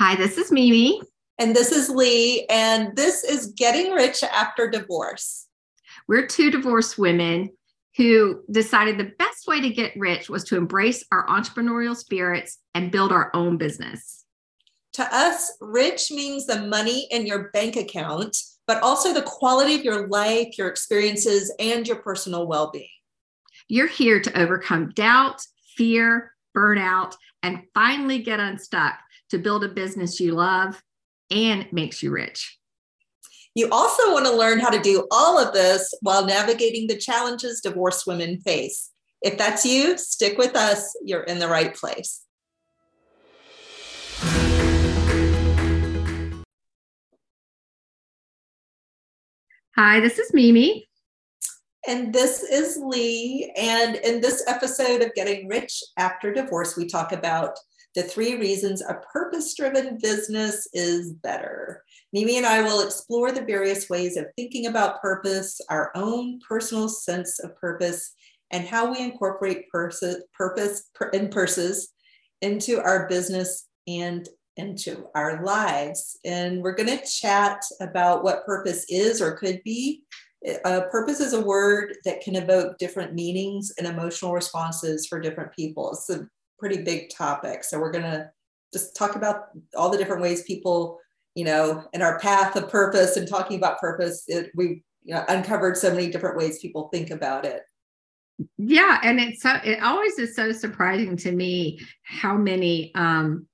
Hi, this is Mimi. And this is Lee. And this is Getting Rich After Divorce. We're two divorced women who decided the best way to get rich was to embrace our entrepreneurial spirits and build our own business. To us, rich means the money in your bank account, but also the quality of your life, your experiences, and your personal well being. You're here to overcome doubt, fear, burnout, and finally get unstuck to build a business you love and makes you rich. You also want to learn how to do all of this while navigating the challenges divorced women face. If that's you, stick with us. You're in the right place. Hi, this is Mimi. And this is Lee. And in this episode of Getting Rich After Divorce, we talk about the three reasons a purpose driven business is better. Mimi and I will explore the various ways of thinking about purpose, our own personal sense of purpose, and how we incorporate purpose, purpose and purses into our business and into our lives. And we're going to chat about what purpose is or could be. Uh, purpose is a word that can evoke different meanings and emotional responses for different people. It's a pretty big topic. So we're going to just talk about all the different ways people, you know, in our path of purpose and talking about purpose, it, we you know, uncovered so many different ways people think about it. Yeah, and it's so it always is so surprising to me how many um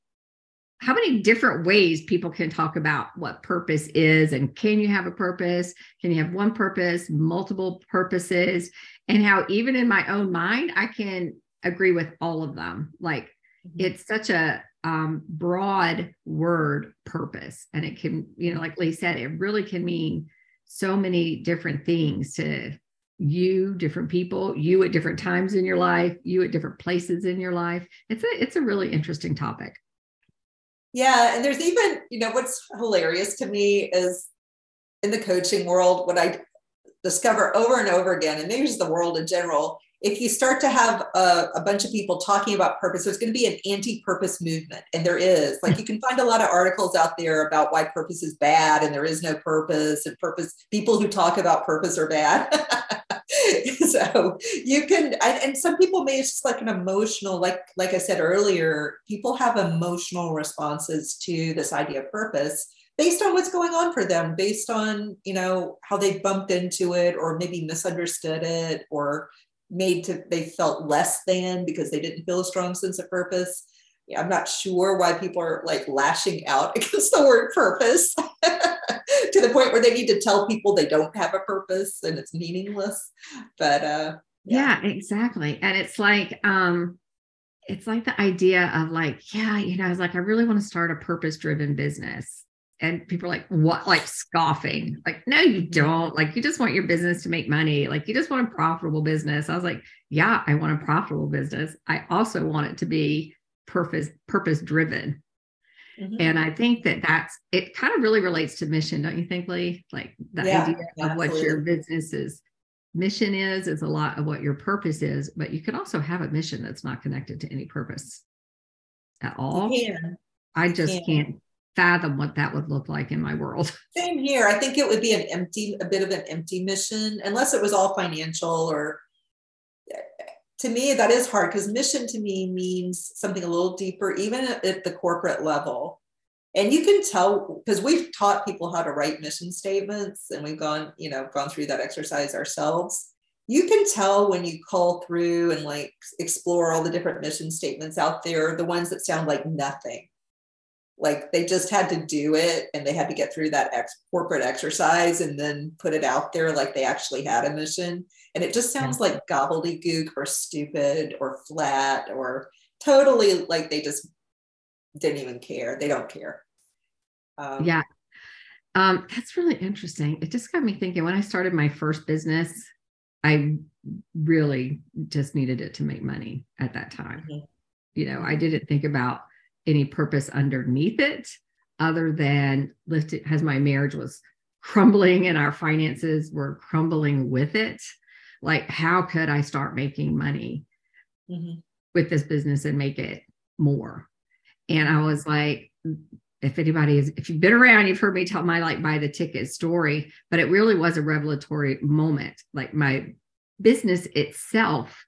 how many different ways people can talk about what purpose is and can you have a purpose can you have one purpose multiple purposes and how even in my own mind i can agree with all of them. Like mm-hmm. it's such a um, broad word purpose. And it can, you know, like Lee said, it really can mean so many different things to you, different people, you at different times in your life, you at different places in your life. It's a it's a really interesting topic. Yeah. And there's even, you know, what's hilarious to me is in the coaching world, what I discover over and over again, and maybe just the world in general, if you start to have a, a, bunch of people talking about purpose, there's going to be an anti-purpose movement, and there is. Hmm. Like you can find a lot of articles out there about why purpose is bad, and there is no purpose, and purpose. People who talk about purpose are bad. so you can, and some people may it's just like an emotional, like like I said earlier, people have emotional responses to this idea of purpose based on what's going on for them based on you know how they bumped into it or maybe misunderstood it or made to they felt less than because they didn't feel a strong sense of purpose. Yeah, i'm not sure why people are like lashing out against the word purpose to the point where they need to tell people they don't have a purpose and it's meaningless. But uh yeah. yeah exactly. And it's like um it's like the idea of like yeah you know it's like i really want to start a purpose driven business and people are like what? Like scoffing. Like no you don't. Like you just want your business to make money. Like you just want a profitable business. I was like yeah i want a profitable business. I also want it to be purpose purpose driven mm-hmm. and i think that that's it kind of really relates to mission don't you think lee? Like the yeah, idea of absolutely. what your business's mission is is a lot of what your purpose is but you can also have a mission that's not connected to any purpose at all. yeah. i just can't fathom what that would look like in my world. Same here. I think it would be an empty, a bit of an empty mission, unless it was all financial or to me, that is hard because mission to me means something a little deeper, even at the corporate level. And you can tell because we've taught people how to write mission statements and we've gone, you know, gone through that exercise ourselves. You can tell when you call through and like explore all the different mission statements out there, the ones that sound like nothing like they just had to do it and they had to get through that ex- corporate exercise and then put it out there like they actually had a mission. And it just sounds like gobbledygook or stupid or flat or totally like they just didn't even care. They don't care. Um, yeah. Um, that's really interesting. It just got me thinking when i started my first business i really just needed it to make money at that time. Mm-hmm. you know i didn't think about any purpose underneath it other than lifted as my marriage was crumbling and our finances were crumbling with it like how could i start making money mm-hmm. with this business and make it more and i was like if anybody is if you've been around you've heard me tell my like buy the ticket story but it really was a revelatory moment like my business itself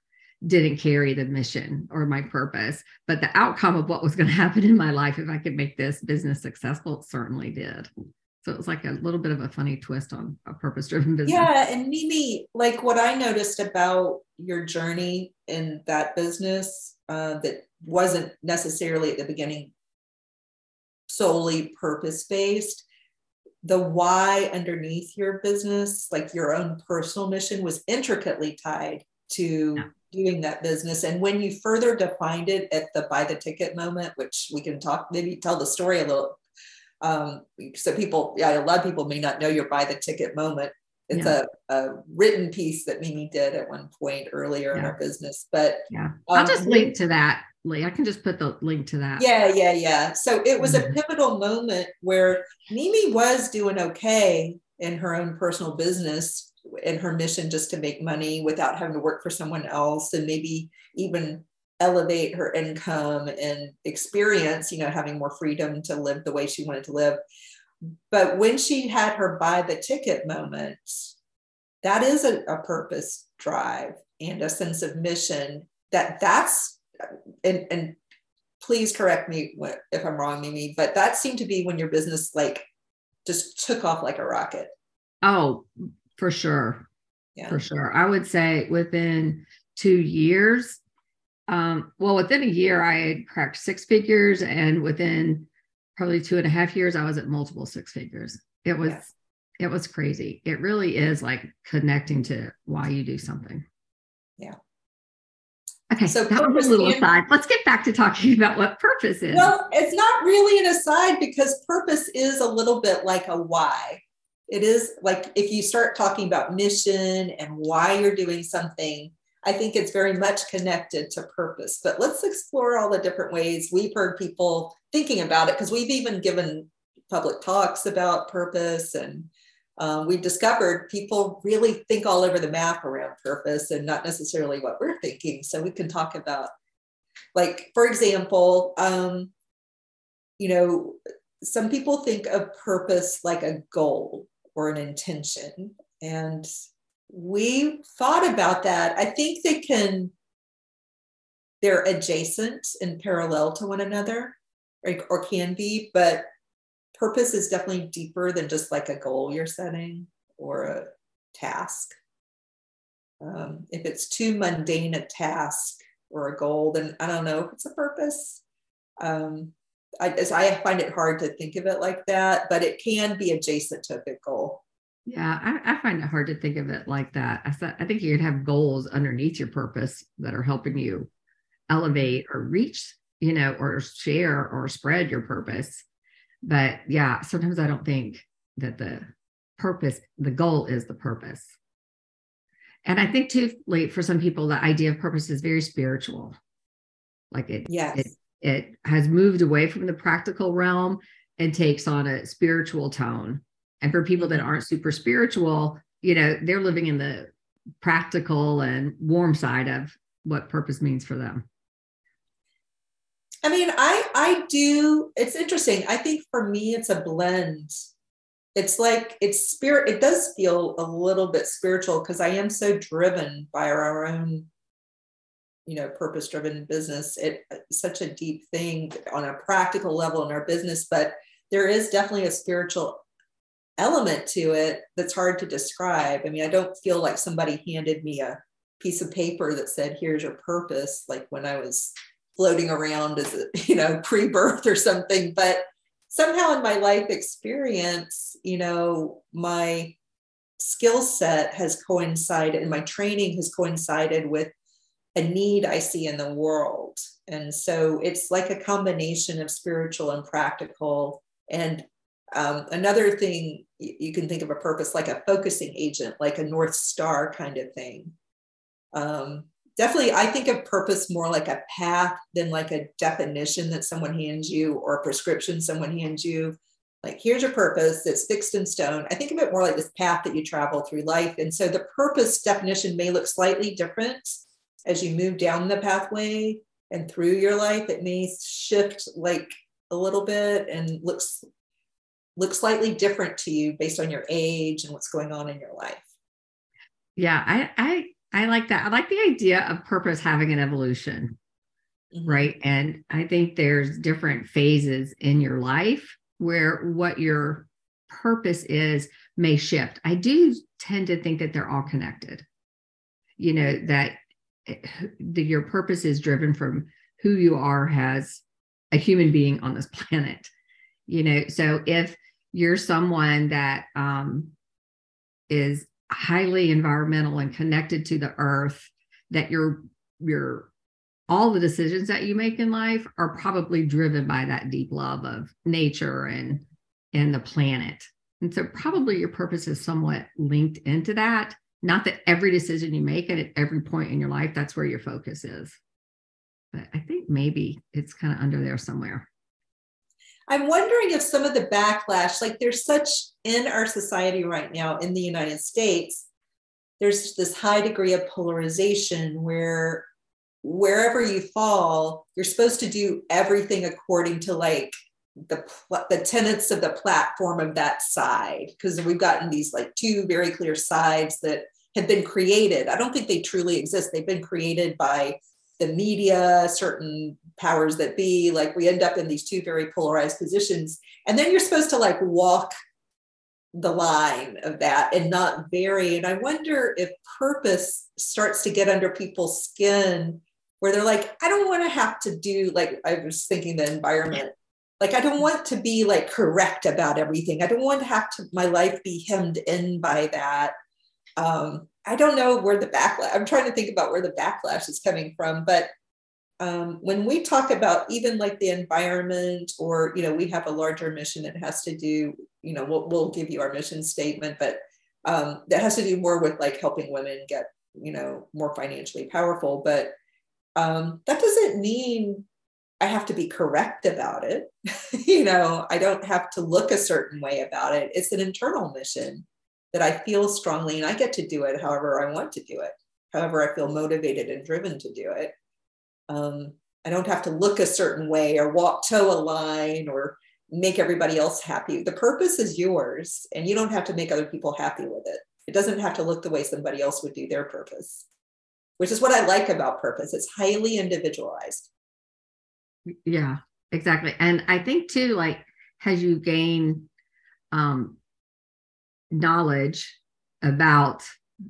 didn't carry the mission or my purpose but the outcome of what was going to happen in my life if i could make this business successful certainly did. So it was like a little bit of a funny twist on a purpose driven business. Yeah and mimi like what i noticed about your journey in that business uh, that wasn't necessarily at the beginning solely purpose based the why underneath your business like your own personal mission was intricately tied to doing that business and when you further defined it at the buy the ticket moment which we can talk maybe tell the story a little um, so people yeah a lot of people may not know your buy the ticket moment it's yeah. a, a, written piece that Mimi did at one point earlier yeah. in our business. But yeah, I'll um, just link to that Lee. I can just put the link to that. Yeah, yeah, yeah. So it was mm-hmm. a pivotal moment where Mimi was doing okay in her own personal business and her mission just to make money without having to work for someone else and maybe even elevate her income and experience, you know, having more freedom to live the way she wanted to live. But when she had her buy the ticket moment, that is a, a purpose drive and a sense of mission that that's and, and please correct me if I'm wrong, Mimi, but that seemed to be when your business like just took off like a rocket. Oh, for sure. Yeah. For sure. I would say within two years, um, well, within a year, I had cracked six figures, and within probably two and a half years, I was at multiple six figures. It was yeah. it was crazy. It really is like connecting to why you do something. Yeah. Okay, so that was a little aside. Let's get back to talking about what purpose is. Well, it's not really an aside because purpose is a little bit like a why. It is like if you start talking about mission and why you're doing something, I think it's very much connected to purpose. But let's explore all the different ways we've heard people thinking about it because we've even given public talks about purpose and um, we've discovered people really think all over the map around purpose and not necessarily what we're thinking. So we can talk about, like, for example, um, you know, some people think of purpose like a goal or an intention. And we thought about that. I think they can, they're adjacent and parallel to one another, or, or can be, but purpose is definitely deeper than just like a goal you're setting or a task. Um, if it's too mundane a task or a goal, then I don't know if it's a purpose. Um, I, I find it hard to think of it like that, but it can be adjacent to a big goal. Yeah, I, I, find it hard to think of it like that. I, th- I think you could have goals underneath your purpose that are helping you elevate or reach, you know, or share or spread your purpose. But yeah, sometimes I don't think that the purpose, the goal is the purpose. And I think too, late for some people, the idea of purpose is very spiritual. Like it, yes. it, it has moved away from the practical realm and takes on a spiritual tone. And for people that mm-hmm. aren't super spiritual, you know, they're living in the practical and warm side of what purpose means for them. I mean, I I do. It's interesting. I think for me, it's a blend. It's like it's spirit. It does feel a little bit spiritual because I am so driven by our own, you know, purpose-driven business. It, such a deep thing on a practical level in our business, but there is definitely a spiritual element to it that's hard to describe. I mean, I don't feel like somebody handed me a piece of paper that said, "Here's your purpose." Like when I was floating around as a, you know pre-birth or something but somehow in my life experience you know my skill set has coincided and my training has coincided with a need i see in the world. And so it's like a combination of spiritual and practical. And um, another thing you can think of a purpose like a focusing agent like a north star kind of thing. Um, definitely i think of purpose more like a path than like a definition that someone hands you or a prescription someone hands you. Like here's your purpose it's fixed in stone. I think of it more like this path that you travel through life. And so the purpose definition may look slightly different as you move down the pathway and through your life it may shift like a little bit and looks look slightly different to you based on your age and what's going on in your life. Yeah, I I I like that. I like the idea of purpose having an evolution. Mm-hmm. Right. And I think there's different phases in your life where what your purpose is may shift. I do tend to think that they're all connected. You know, that the, your purpose is driven from who you are as a human being on this planet. You know, so if you're someone that um, is highly environmental and connected to the earth, that your your all the decisions that you make in life are probably driven by that deep love of nature and and the planet. And so probably your purpose is somewhat linked into that. Not that every decision you make and at every point in your life, that's where your focus is. But I think maybe it's kind of under there somewhere. I'm wondering if some of the backlash, like there's such in our society right now in the United States, there's this high degree of polarization where wherever you fall, you're supposed to do everything according to like the the tenets of the platform of that side because we've gotten these like two very clear sides that have been created. I don't think they truly exist. They've been created by the media, certain powers that be. Like we end up in these two very polarized positions. And then you're supposed to like walk the line of that and not vary. And I wonder if purpose starts to get under people's skin where they're like, I don't want to have to do, like, I was thinking the environment. Like, I don't want to be like correct about everything. I don't want to have to, my life be hemmed in by that. Um, I don't know where the backlash, I'm trying to think about where the backlash is coming from, but um, when we talk about even like the environment or, you know, we have a larger mission that has to do, you know, we'll, we'll give you our mission statement, but um, that has to do more with like helping women get, you know, more financially powerful. But um, that doesn't mean I have to be correct about it. you know, I don't have to look a certain way about it. It's an internal mission that I feel strongly and I get to do it however I want to do it, however I feel motivated and driven to do it. Um, I don't have to look a certain way or walk toe a line or make everybody else happy. The purpose is yours and you don't have to make other people happy with it. It doesn't have to look the way somebody else would do their purpose, which is what I like about purpose. It's highly individualized. Yeah, exactly. And I think too, like, as you gain um, knowledge about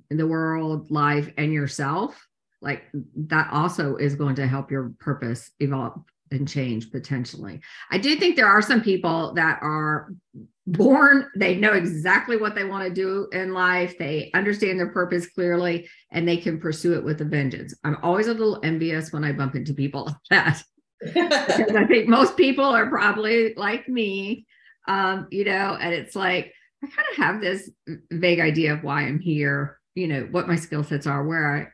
the world, life, and yourself, like that also is going to help your purpose evolve and change potentially. I do think there are some people that are born, they know exactly what they want to do in life, they understand their purpose clearly, and they can pursue it with a vengeance. I'm always a little envious when I bump into people like that. Because I think most people are probably like me, um, you know, and it's like I kind of have this vague idea of why I'm here, you know, what my skill sets are, where I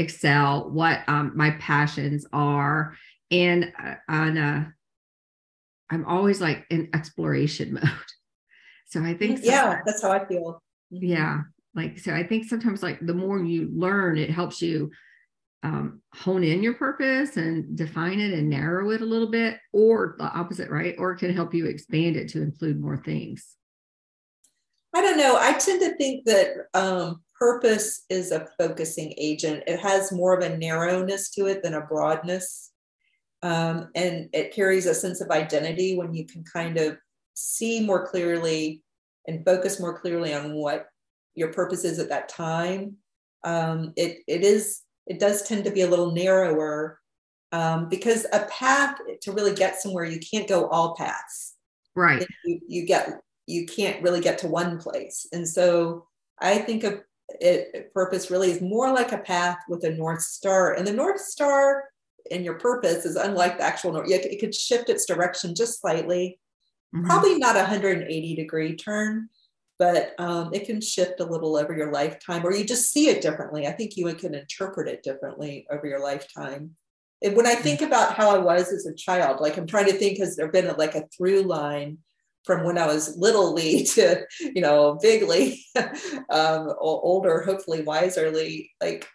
excel, what um, my passions are, and uh, on uh, I'm always like in exploration mode. So I think yeah, that's how I feel. Yeah, like so I think sometimes like the more you learn, it helps you um, hone in your purpose and define it and narrow it a little bit, or the opposite, right? Or it can help you expand it to include more things. I don't know. I tend to think that um, purpose is a focusing agent. It has more of a narrowness to it than a broadness. Um, and it carries a sense of identity when you can kind of see more clearly and focus more clearly on what your purpose is at that time. Um, it, it is it does tend to be a little narrower um, because a path to really get somewhere you can't go all paths right you, you get you can't really get to one place. And so I think of it purpose really is more like a path with a north star. And the north star and your purpose is unlike the actual north. It could shift its direction just slightly, mm-hmm. probably not a 180 degree turn, but um, it can shift a little over your lifetime, or you just see it differently. I think you can interpret it differently over your lifetime. And when I think about how I was as a child, like I'm trying to think, has there been a, like a through line from when I was little Lee to, you know, big Lee, um, older, hopefully wiser Lee. Like,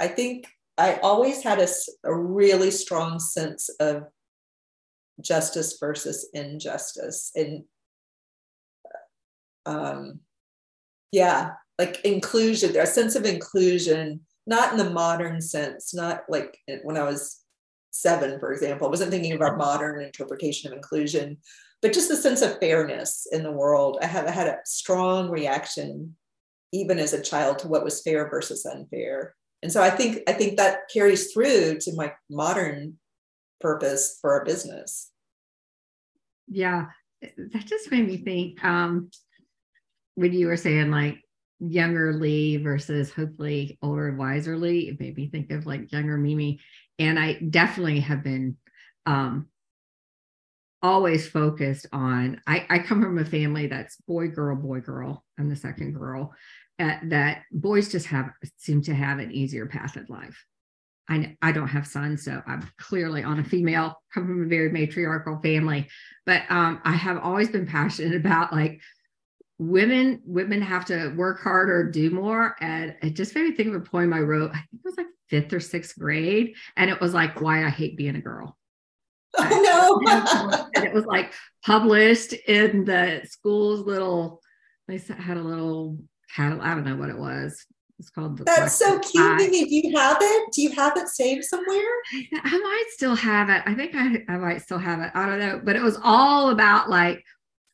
I think I always had a, a really strong sense of justice versus injustice and um, yeah like inclusion a sense of inclusion not in the modern sense not like when i was seven for example i wasn't thinking about modern interpretation of inclusion but just the sense of fairness in the world. I have I had a strong reaction even as a child to what was fair versus unfair. And so i think i think that carries through to my modern purpose for our business. Yeah that just made me think um when you were saying like younger Lee versus hopefully older and wiser Lee, it made me think of like younger Mimi. And I definitely have been um, always focused on. I, I come from a family that's boy, girl, boy, girl. I'm the second girl. Uh, that boys just have seem to have an easier path in life. I, I don't have sons, so I'm clearly on a female, come from a very matriarchal family. But um, I have always been passionate about like women women have to work harder do more. And it just made me think of a poem i wrote i think it was like fifth or sixth grade. And it was like why i hate being a girl. Oh no and it was like published in the school's little they had a little catalog i don't know what it was. It's called the that's so cute Mimi. do you have it? Do you have it saved somewhere? I, I might still have it. I think I, I might still have it. I don't know. But it was all about like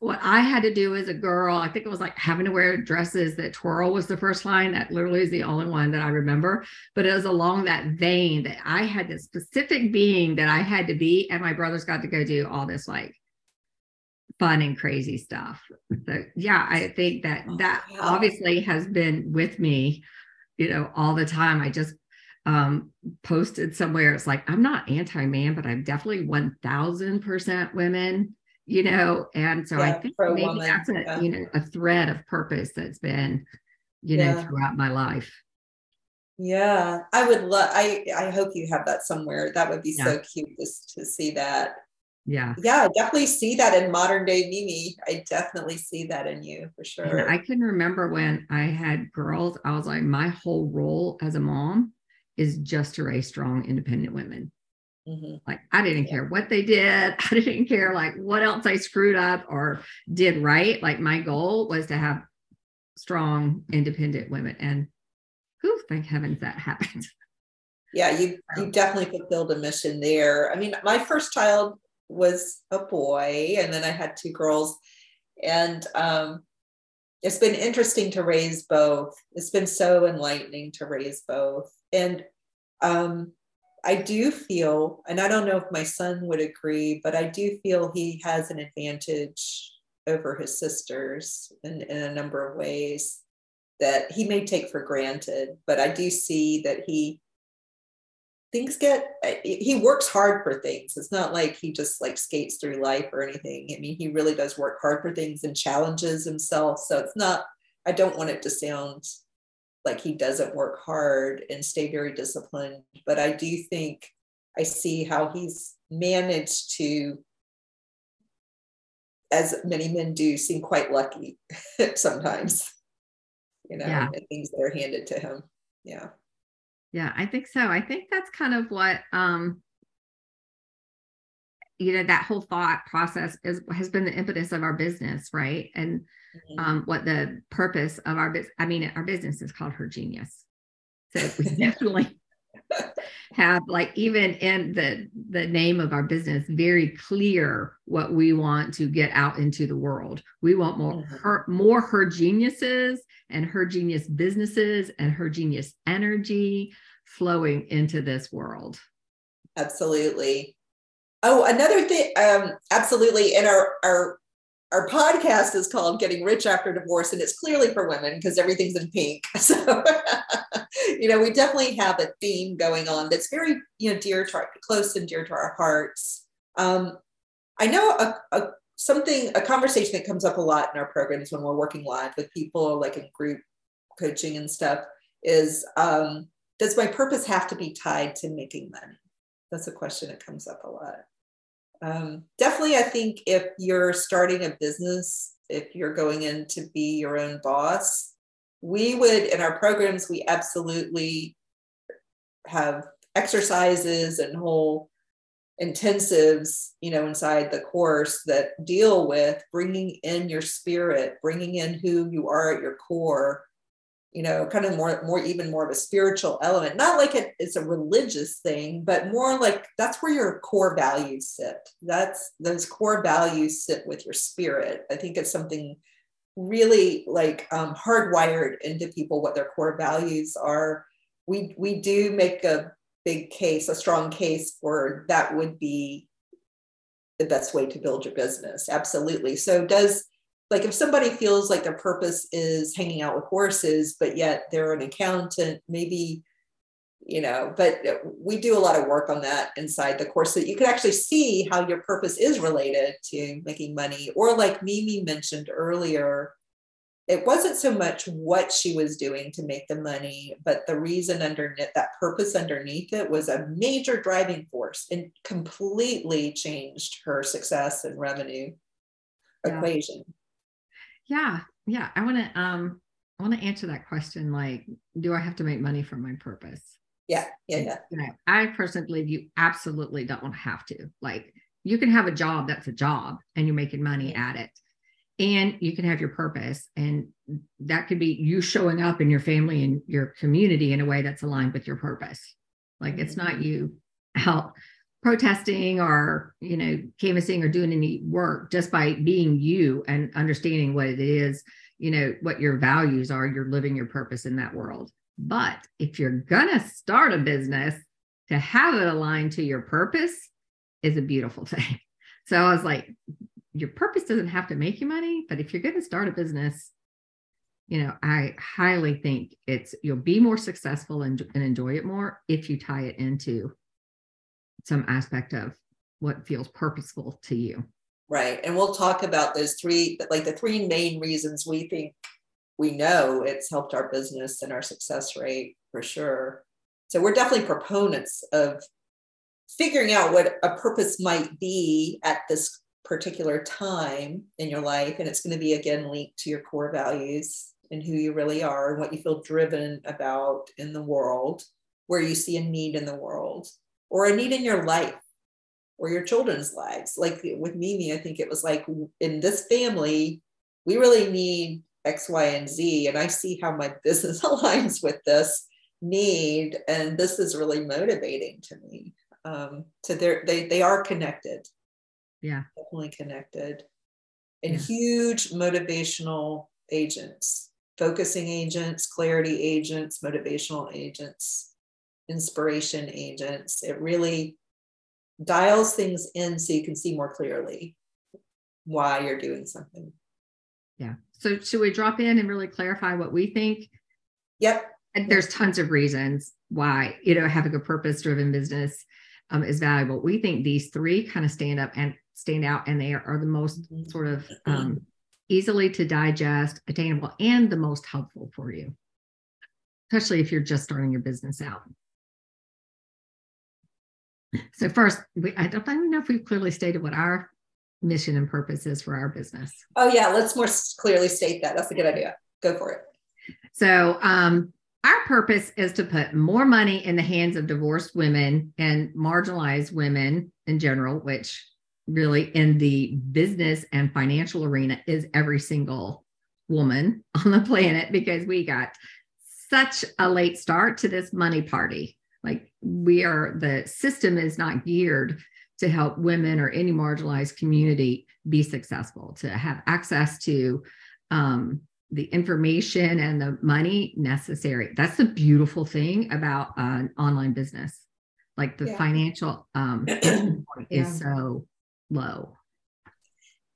what I had to do as a girl, I think it was like having to wear dresses that twirl was the first line. That literally is the only one that I remember. But it was along that vein that I had this specific being that I had to be, and my brothers got to go do all this like fun and crazy stuff. So yeah, I think that oh, that obviously has been with me, you know, all the time. I just um posted somewhere it's like i'm not anti-man but i'm definitely 1000% women you know and so yeah, i think maybe woman. that's a yeah. you know a thread of purpose that's been you know throughout my life. Yeah i would love i i hope you have that somewhere. That would be so cute just to see that. Yeah. Yeah i definitely see that in modern day mimi. I definitely see that in you for sure. And i can remember when i had girls i was like my whole role as a mom is just to raise strong independent women Mm-hmm. Like I didn't care what they did. I didn't care like what else I screwed up or did right. Like my goal was to have strong, independent women. And who thank heavens that happened. Yeah, you you definitely fulfilled a mission there. I mean, my first child was a boy, and then I had two girls. And um, it's been interesting to raise both. It's been so enlightening to raise both. And um, I do feel, and I don't know if my son would agree, but I do feel he has an advantage over his sisters in, in a number of ways that he may take for granted. But I do see that he things get he works hard for things it's not like he just like skates through life or anything i mean he really does work hard for things and challenges himself so it's not i don't want it to sound like he doesn't work hard and stay very disciplined. But I do think I see how he's managed to, as many men do, seem quite lucky sometimes, you know, yeah. and things that are handed to him. Yeah. Yeah, I think so. I think that's kind of what um you know that whole thought process is has been the impetus of our business, right? And mm-hmm. um, what the purpose of our business. I mean, our business is called Her Genius, so we definitely have like even in the the name of our business very clear what we want to get out into the world. We want more mm-hmm. her more her geniuses and her genius businesses and her genius energy flowing into this world. Absolutely. Oh, another thing, um, absolutely. In our our our podcast is called Getting Rich After Divorce, and it's clearly for women because everything's in pink. So, you know, we definitely have a theme going on that's very, you know, dear to our, close and dear to our hearts. Um, I know a, a something, a conversation that comes up a lot in our programs when we're working live with people, like in group coaching and stuff, is um, does my purpose have to be tied to making money? That's a question that comes up a lot um, definitely, I think if you're starting a business, if you're going in to be your own boss, we would, in our programs, we absolutely have exercises and whole intensives, you know, inside the course that deal with bringing in your spirit, bringing in who you are at your core, you know, kind of more, more, even more of a spiritual element. Not like it, it's a religious thing, but more like that's where your core values sit. That's those core values sit with your spirit. I think it's something really like um, hardwired into people what their core values are. We we do make a big case, a strong case for that would be the best way to build your business. Absolutely. So does like if somebody feels like their purpose is hanging out with horses, but yet they're an accountant, maybe you know but we do a lot of work on that inside the course so that you can actually see how your purpose is related to making money or like mimi mentioned earlier it wasn't so much what she was doing to make the money, but the reason underneath that purpose underneath it was a major driving force and completely changed her success and revenue yeah. equation. Yeah. Yeah. I want to um I want to answer that question like, do I have to make money for my purpose? Yeah. Yeah. Yeah. You know, I personally believe you absolutely don't have to. Like you can have a job that's a job and you're making money at it and you can have your purpose and that could be you showing up in your family and your community in a way that's aligned with your purpose like it's not mm-hmm. you out protesting or you know canvassing or doing any work just by being you and understanding what it is you know what your values are you're living your purpose in that world. But if you're gonna start a business to have it aligned to your purpose is a beautiful thing. So i was like your purpose doesn't have to make you money, but if you're to start a business, you know, I highly think it's you'll be more successful and, and enjoy it more if you tie it into some aspect of what feels purposeful to you. Right. And we'll talk about those three, like the three main reasons we think we know it's helped our business and our success rate for sure. So we're definitely proponents of figuring out what a purpose might be at this particular time in your life. And it's going to be again linked to your core values and who you really are and what you feel driven about in the world, where you see a need in the world or a need in your life or your children's lives. Like with Mimi, I think it was like in this family, we really need X, Y, and Z. And I see how my business aligns with this need. And this is really motivating to me. Um, so they're, they, they are connected yeah definitely connected and yeah. huge motivational agents focusing agents clarity agents motivational agents inspiration agents. It really dials things in so you can see more clearly why you're doing something. Yeah. So should we drop in and really clarify what we think? Yep. And there's tons of reasons why you know having a purpose driven business um, is valuable. We think these three kind of stand up and stand out and they are, the most mm-hmm. sort of um, easily to digest, attainable, and the most helpful for you, especially if you're just starting your business out. So first, we, I don't even know if we've clearly stated what our mission and purpose is for our business. Oh yeah, let's more clearly state that. That's a good idea. Go for it. So um, our purpose is to put more money in the hands of divorced women and marginalized women in general, which really in the business and financial arena is every single woman on the planet because we got such a late start to this money party. Like we are, the system is not geared to help women or any marginalized community be successful, to have access to um, the information and the money necessary. That's the beautiful thing about an online business. Like the yeah. financial um, yeah. is so low.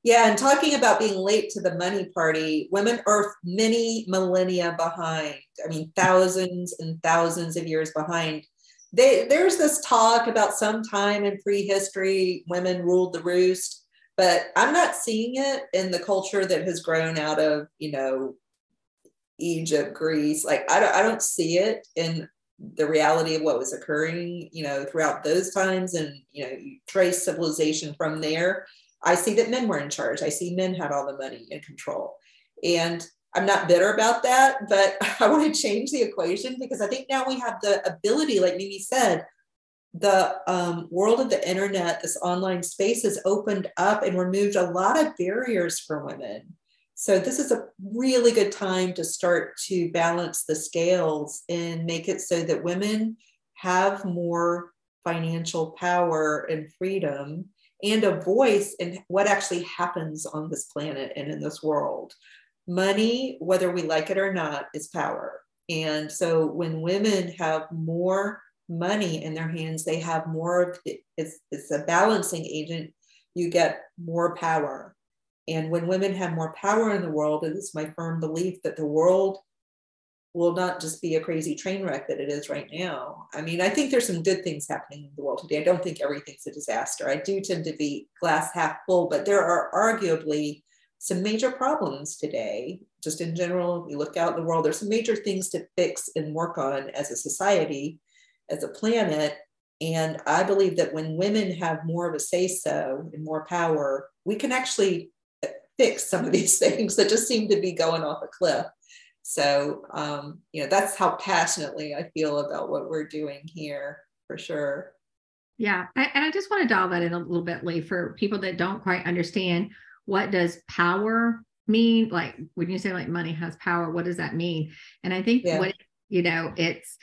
Yeah, and talking about being late to the money party, women are many millennia behind. I mean, thousands and thousands of years behind. They, there's this talk about some time in prehistory, women ruled the roost, but I'm not seeing it in the culture that has grown out of, you know, Egypt, Greece. Like I don't, I don't see it in the reality of what was occurring, you know, throughout those times, and you know, you trace civilization from there. I see that men were in charge. I see men had all the money and control, and I'm not bitter about that, but I want to change the equation because I think now we have the ability, like Mimi said, the um, world of the internet, this online space has opened up and removed a lot of barriers for women. So this is a really good time to start to balance the scales and make it so that women have more financial power and freedom and a voice in what actually happens on this planet and in this world. Money, whether we like it or not, is power. And so when women have more money in their hands, they have more it's, it's a balancing agent. You get more power. And when women have more power in the world, it is my firm belief that the world will not just be a crazy train wreck that it is right now. I mean, I think there's some good things happening in the world today. I don't think everything's a disaster. I do tend to be glass half full, but there are arguably some major problems today. Just in general, we look out in the world, there's some major things to fix and work on as a society as a planet. And I believe that when women have more of a say so and more power, we can actually fix some of these things that just seem to be going off a cliff. So, um, you know, that's how passionately I feel about what we're doing here for sure. Yeah. and I just want to dial that in a little bit, Lee, for people that don't quite understand what does power mean? Like when you say like money has power, what does that mean? And I think yeah. what, you know, it's,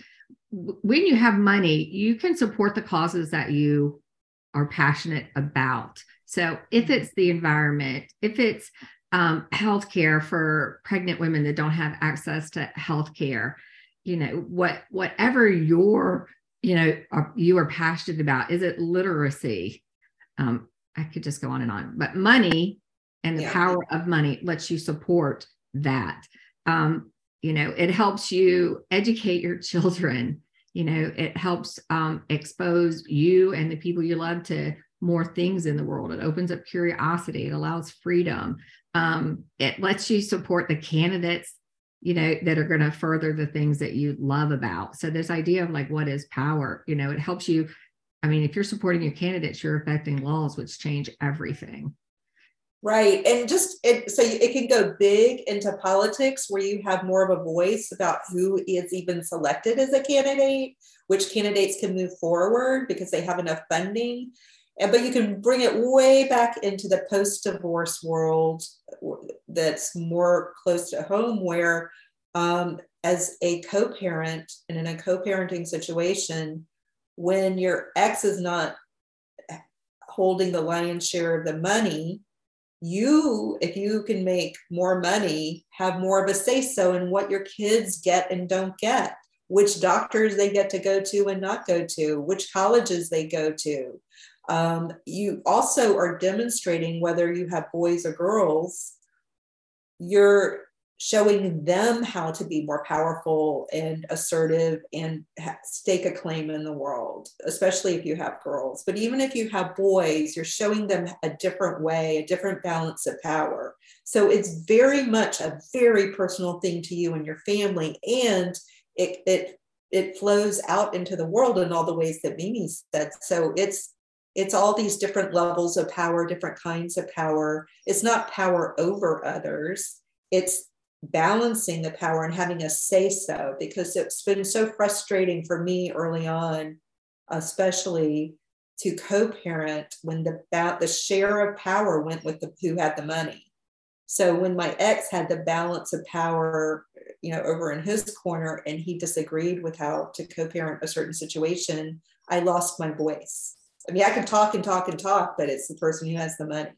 when you have money, you can support the causes that you are passionate about. So if mm-hmm. it's the environment, if it's um, healthcare for pregnant women that don't have access to healthcare, you know, what whatever your you know are, you are passionate about, is it literacy? Um, I could just go on and on, but money and the yeah. power of money lets you support that. Um, you know it helps you educate your children. You know it helps um, expose you and the people you love to more things in the world. It opens up curiosity. It allows freedom. Um, it lets you support the candidates you know that are going to further the things that you love about. So this idea of like what is power you know it helps you i mean if you're supporting your candidates you're affecting laws which change everything Right. And just it, so it can go big into politics where you have more of a voice about who is even selected as a candidate, which candidates can move forward because they have enough funding. And, but you can bring it way back into the post divorce world that's more close to home, where um, as a co parent and in a co parenting situation, when your ex is not holding the lion's share of the money, you, if you can make more money, have more of a say so in what your kids get and don't get, which doctors they get to go to and not go to, which colleges they go to. Um, you also are demonstrating whether you have boys or girls, you're showing them how to be more powerful and assertive and stake a claim in the world, especially if you have girls. But even if you have boys, you're showing them a different way, a different balance of power. So it's very much a very personal thing to you and your family. And it, it, it flows out into the world in all the ways that Mimi said. So it's it's all these different levels of power, different kinds of power. It's not power over others. It's balancing the power and having a say so because it's been so frustrating for me early on especially to co-parent when the about the share of power went with the who had the money. So when my ex had the balance of power you know over in his corner and he disagreed with how to co-parent a certain situation i lost my voice. I mean i can talk and talk and talk but it's the person who has the money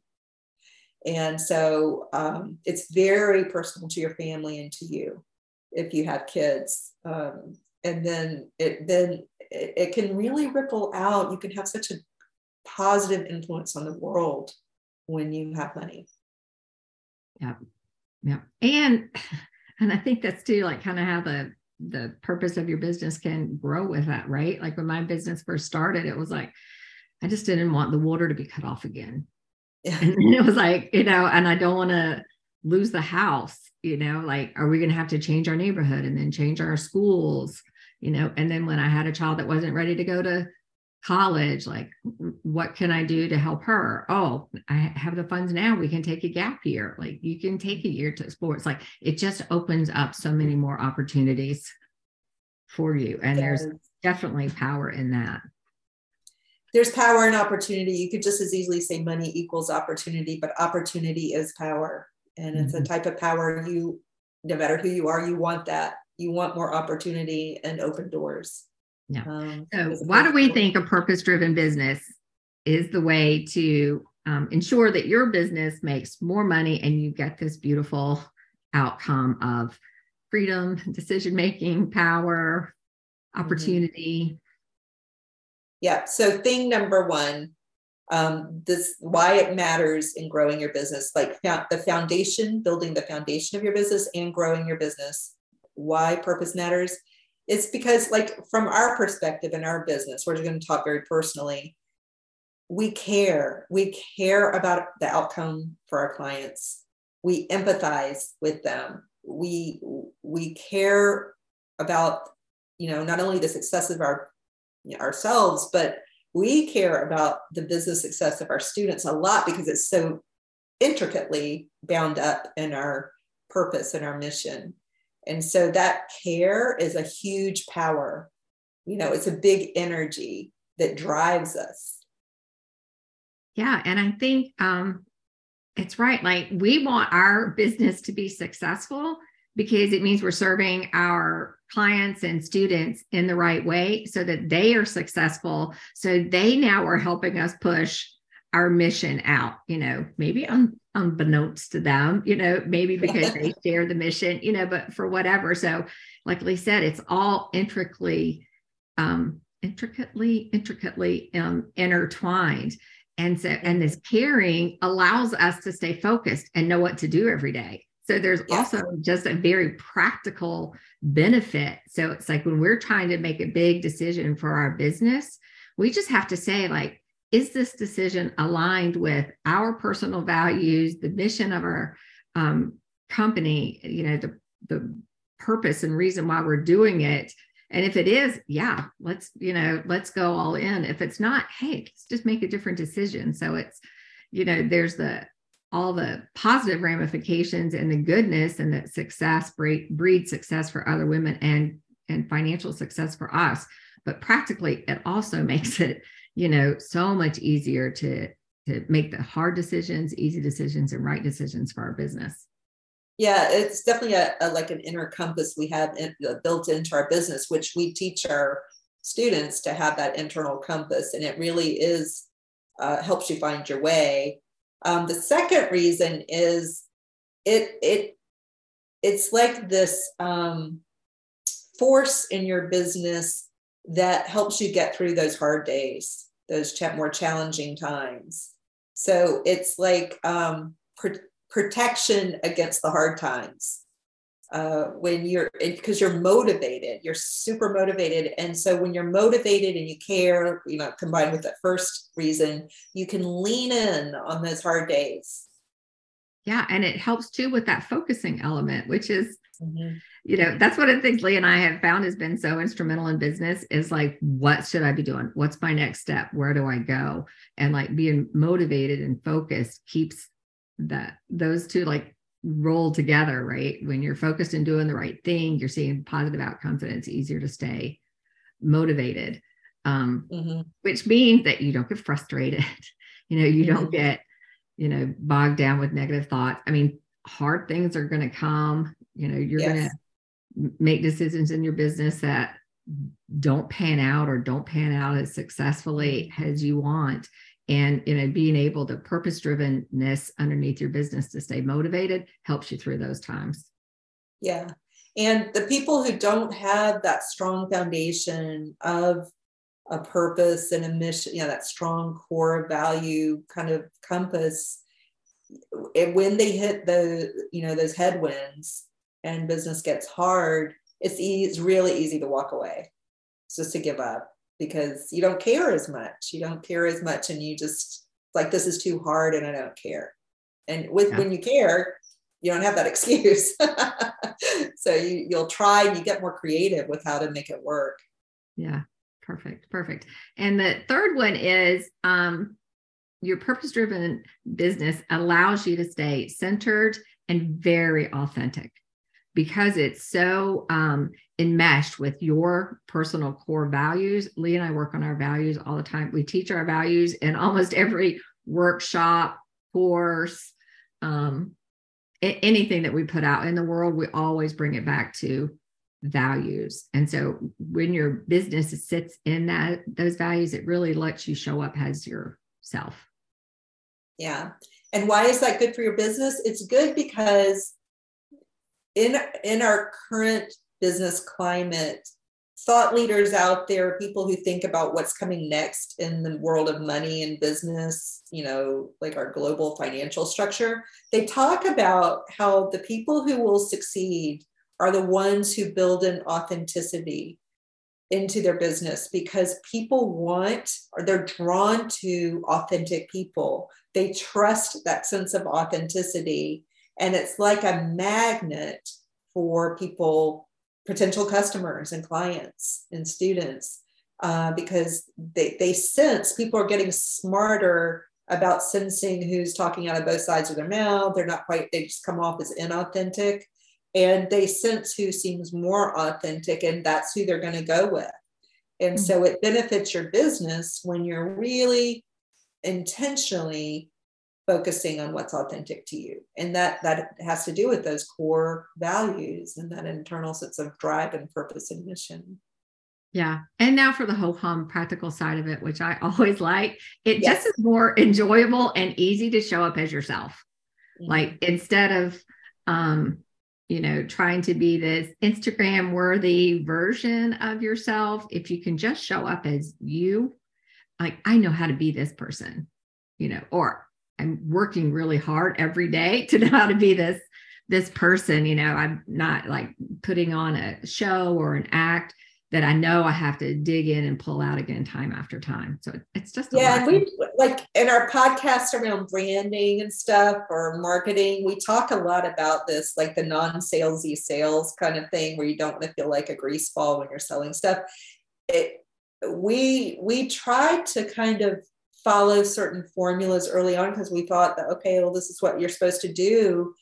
and so um, it's very personal to your family and to you if you have kids. Um, and then it then it, it can really ripple out. You can have such a positive influence on the world when you have money. Yeah. Yeah. And and I think that's too like kind of how the the purpose of your business can grow with that, right? Like when my business first started, it was like I just didn't want the water to be cut off again. Yeah. And it was like, you know, and I don't want to lose the house, you know, like, are we going to have to change our neighborhood and then change our schools, you know? And then when I had a child that wasn't ready to go to college, like, what can I do to help her? Oh, I have the funds now. We can take a gap year. Like, you can take a year to explore. It's like, it just opens up so many more opportunities for you. And there's definitely power in that. There's power and opportunity. You could just as easily say money equals opportunity, but opportunity is power. And it's mm-hmm. a type of power you, no matter who you are, you want that. You want more opportunity and open doors. Yeah. Um, so, why do we think a purpose driven business is the way to um, ensure that your business makes more money and you get this beautiful outcome of freedom, decision making, power, mm-hmm. opportunity? Mm-hmm yeah. So thing number one, um, this why it matters in growing your business, like the foundation, building the foundation of your business and growing your business. Why purpose matters? It's because, like, from our perspective in our business, we're just going to talk very personally. We care. We care about the outcome for our clients. We empathize with them. We we care about you know not only the success of our ourselves, but we care about the business success of our students a lot because it's so intricately bound up in our purpose and our mission. And so that care is a huge power. You know, it's a big energy that drives us. Yeah. And I think um, it's right. Like we want our business to be successful because it means we're serving our clients and students in the right way so that they are successful. So they now are helping us push our mission out, you know, maybe un, unbeknownst to them, you know, maybe because they share the mission, you know, but for whatever. So, like Lee said, it's all intricately, um, intricately, intricately um, intertwined. And so, and this caring allows us to stay focused and know what to do every day. So there's also just a very practical benefit. So it's like when we're trying to make a big decision for our business, we just have to say, like, is this decision aligned with our personal values, the mission of our um, company, you know, the, the purpose and reason why we're doing it? And if it is, yeah, let's, you know, let's go all in. If it's not, hey, let's just make a different decision. So it's, you know, there's the all the positive ramifications and the goodness and that success breed, breed success for other women and and financial success for us. But practically it also makes it you know so much easier to to make the hard decisions easy decisions and right decisions for our business. Yeah it's definitely a, a like an inner compass we have in, uh, built into our business which we teach our students to have that internal compass. And it really is uh, helps you find your way um, the second reason is it it it's like this um, force in your business that helps you get through those hard days, those ch- more challenging times. So it's like um, pr- protection against the hard times uh, when you're because you're motivated you're super motivated. And so when you're motivated and you care you know combined with that first reason you can lean in on those hard days. Yeah and it helps too with that focusing element which is mm-hmm. you know that's what i think lee and i have found has been so instrumental in business is like what should i be doing? What's my next step? Where do i go? And like being motivated and focused keeps that those two like roll together, right? When you're focused and doing the right thing, you're seeing positive outcomes and it's easier to stay motivated. Um, mm-hmm. which means that you don't get frustrated. you know, you mm-hmm. don't get, you know, bogged down with negative thoughts. I mean, hard things are going to come. You know, you're yes. going to make decisions in your business that don't pan out or don't pan out as successfully mm-hmm. as you want and you know being able to purpose drivenness underneath your business to stay motivated helps you through those times. Yeah. And the people who don't have that strong foundation of a purpose and a mission you know that strong core value kind of compass when they hit the you know those headwinds and business gets hard it's, easy, it's really easy to walk away. It's just to give up because you don't care as much. You don't care as much, and you just like this is too hard, and I don't care. And with yeah. when you care, you don't have that excuse. so you you'll try and you get more creative with how to make it work. Yeah, perfect, perfect. And the third one is um, your purpose driven business allows you to stay centered and very authentic because it's so um, enmeshed with your personal core values. Lee and I work on our values all the time. We teach our values in almost every workshop, course, um, anything that we put out in the world. We always bring it back to values. And so when your business sits in that those values, it really lets you show up as yourself. Yeah. And why is that good for your business? It's good because in in our current business climate thought leaders out there people who think about what's coming next in the world of money and business you know like our global financial structure they talk about how the people who will succeed are the ones who build an authenticity into their business because people want or they're drawn to authentic people. They trust that sense of authenticity and it's like a magnet for people, potential customers and clients and students, uh, because they, they sense people are getting smarter about sensing who's talking out of both sides of their mouth. They're not quite, they just come off as inauthentic. And they sense who seems more authentic, and that's who they're going to go with. And mm-hmm. so it benefits your business when you're really intentionally focusing on what's authentic to you and that that has to do with those core values and that internal sense of drive and purpose and mission yeah and now for the whole hum practical side of it which i always like it yes. just is more enjoyable and easy to show up as yourself mm-hmm. like instead of um you know trying to be this instagram worthy version of yourself if you can just show up as you like i know how to be this person you know or I'm working really hard every day to know how to be this this person. You know, I'm not like putting on a show or an act that I know I have to dig in and pull out again time after time. So it's just yeah. And we like in our podcast around branding and stuff or marketing, we talk a lot about this, like the non-salesy sales kind of thing, where you don't want to feel like a grease ball when you're selling stuff. It we we try to kind of follow certain formulas early on because we thought that okay well this is what you're supposed to do.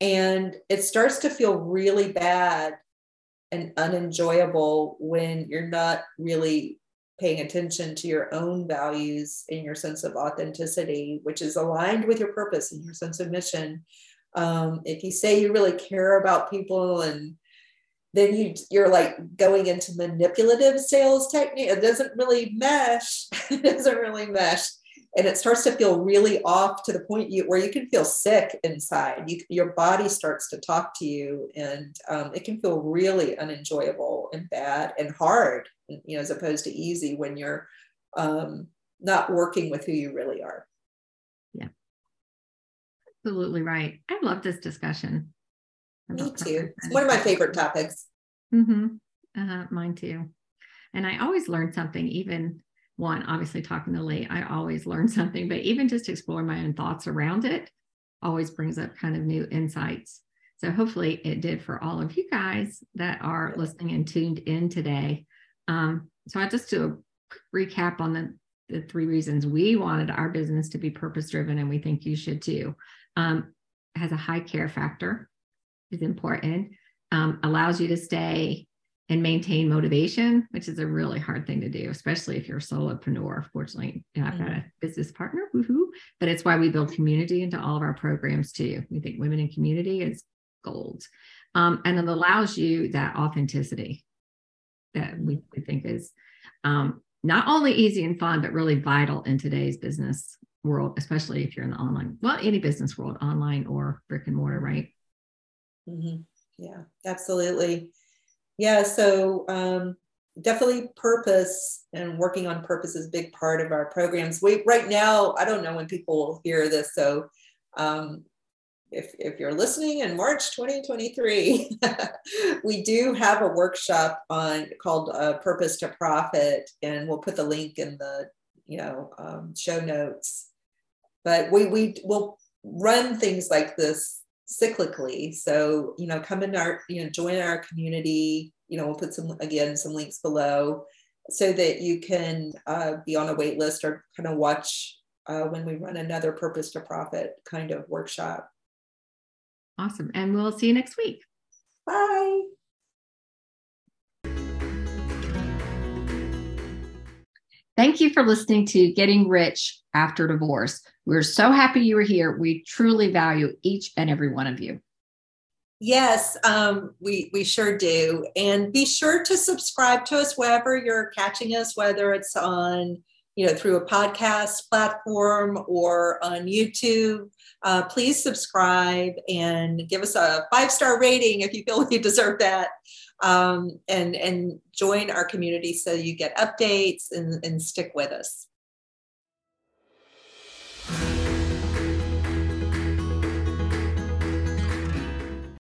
And it starts to feel really bad and unenjoyable when you're not really paying attention to your own values and your sense of authenticity which is aligned with your purpose and your sense of mission. Um, if you say you really care about people and then you you're like going into manipulative sales technique. It doesn't really mesh. It doesn't really mesh. And it starts to feel really off to the point you, where you can feel sick inside. You, your body starts to talk to you and um, it can feel really unenjoyable and bad and hard you know as opposed to easy when you're um, not working with who you really are. Yeah. Absolutely right. I love this discussion me too. It's one of my favorite topics. Mm-hmm. Uh, mine too. And I always learn something, even one, obviously talking to Lee, I always learn something, but even just exploring my own thoughts around it always brings up kind of new insights. So hopefully it did for all of you guys that are listening and tuned in today. Um, so I just do a recap on the, the three reasons we wanted our business to be purpose driven, and we think you should too. Um, has a high care factor is important, um, allows you to stay and maintain motivation, which is a really hard thing to do, especially if you're a solopreneur. Fortunately, I've got a mm-hmm. business partner, woohoo! But it's why we build community into all of our programs too. We think women in community is gold, um, and it allows you that authenticity that we, we think is um, not only easy and fun, but really vital in today's business world, especially if you're in the online, well, any business world, online or brick and mortar, right? Mm-hmm. Yeah, absolutely. Yeah, so um, definitely purpose and working on purpose is a big part of our programs. We right now, I don't know when people will hear this, so um, if, if you're listening in March 2023, we do have a workshop on called uh, Purpose to Profit, and we'll put the link in the you know um, show notes. But we we will run things like this cyclically. So, you know, come into our, you know, join our community. You know, we'll put some, again, some links below so that you can uh, be on a wait list or kind of watch uh, when we run another purpose to profit kind of workshop. Awesome. And we'll see you next week. Bye. Thank you for listening to Getting Rich After Divorce. We're so happy you were here. We truly value each and every one of you. Yes, um, we we sure do, and be sure to subscribe to us wherever you're catching us, whether it's on you know through a podcast platform or on YouTube. Uh, please subscribe and give us a five star rating if you feel you deserve that um, and and join our community so you get updates and, and stick with us.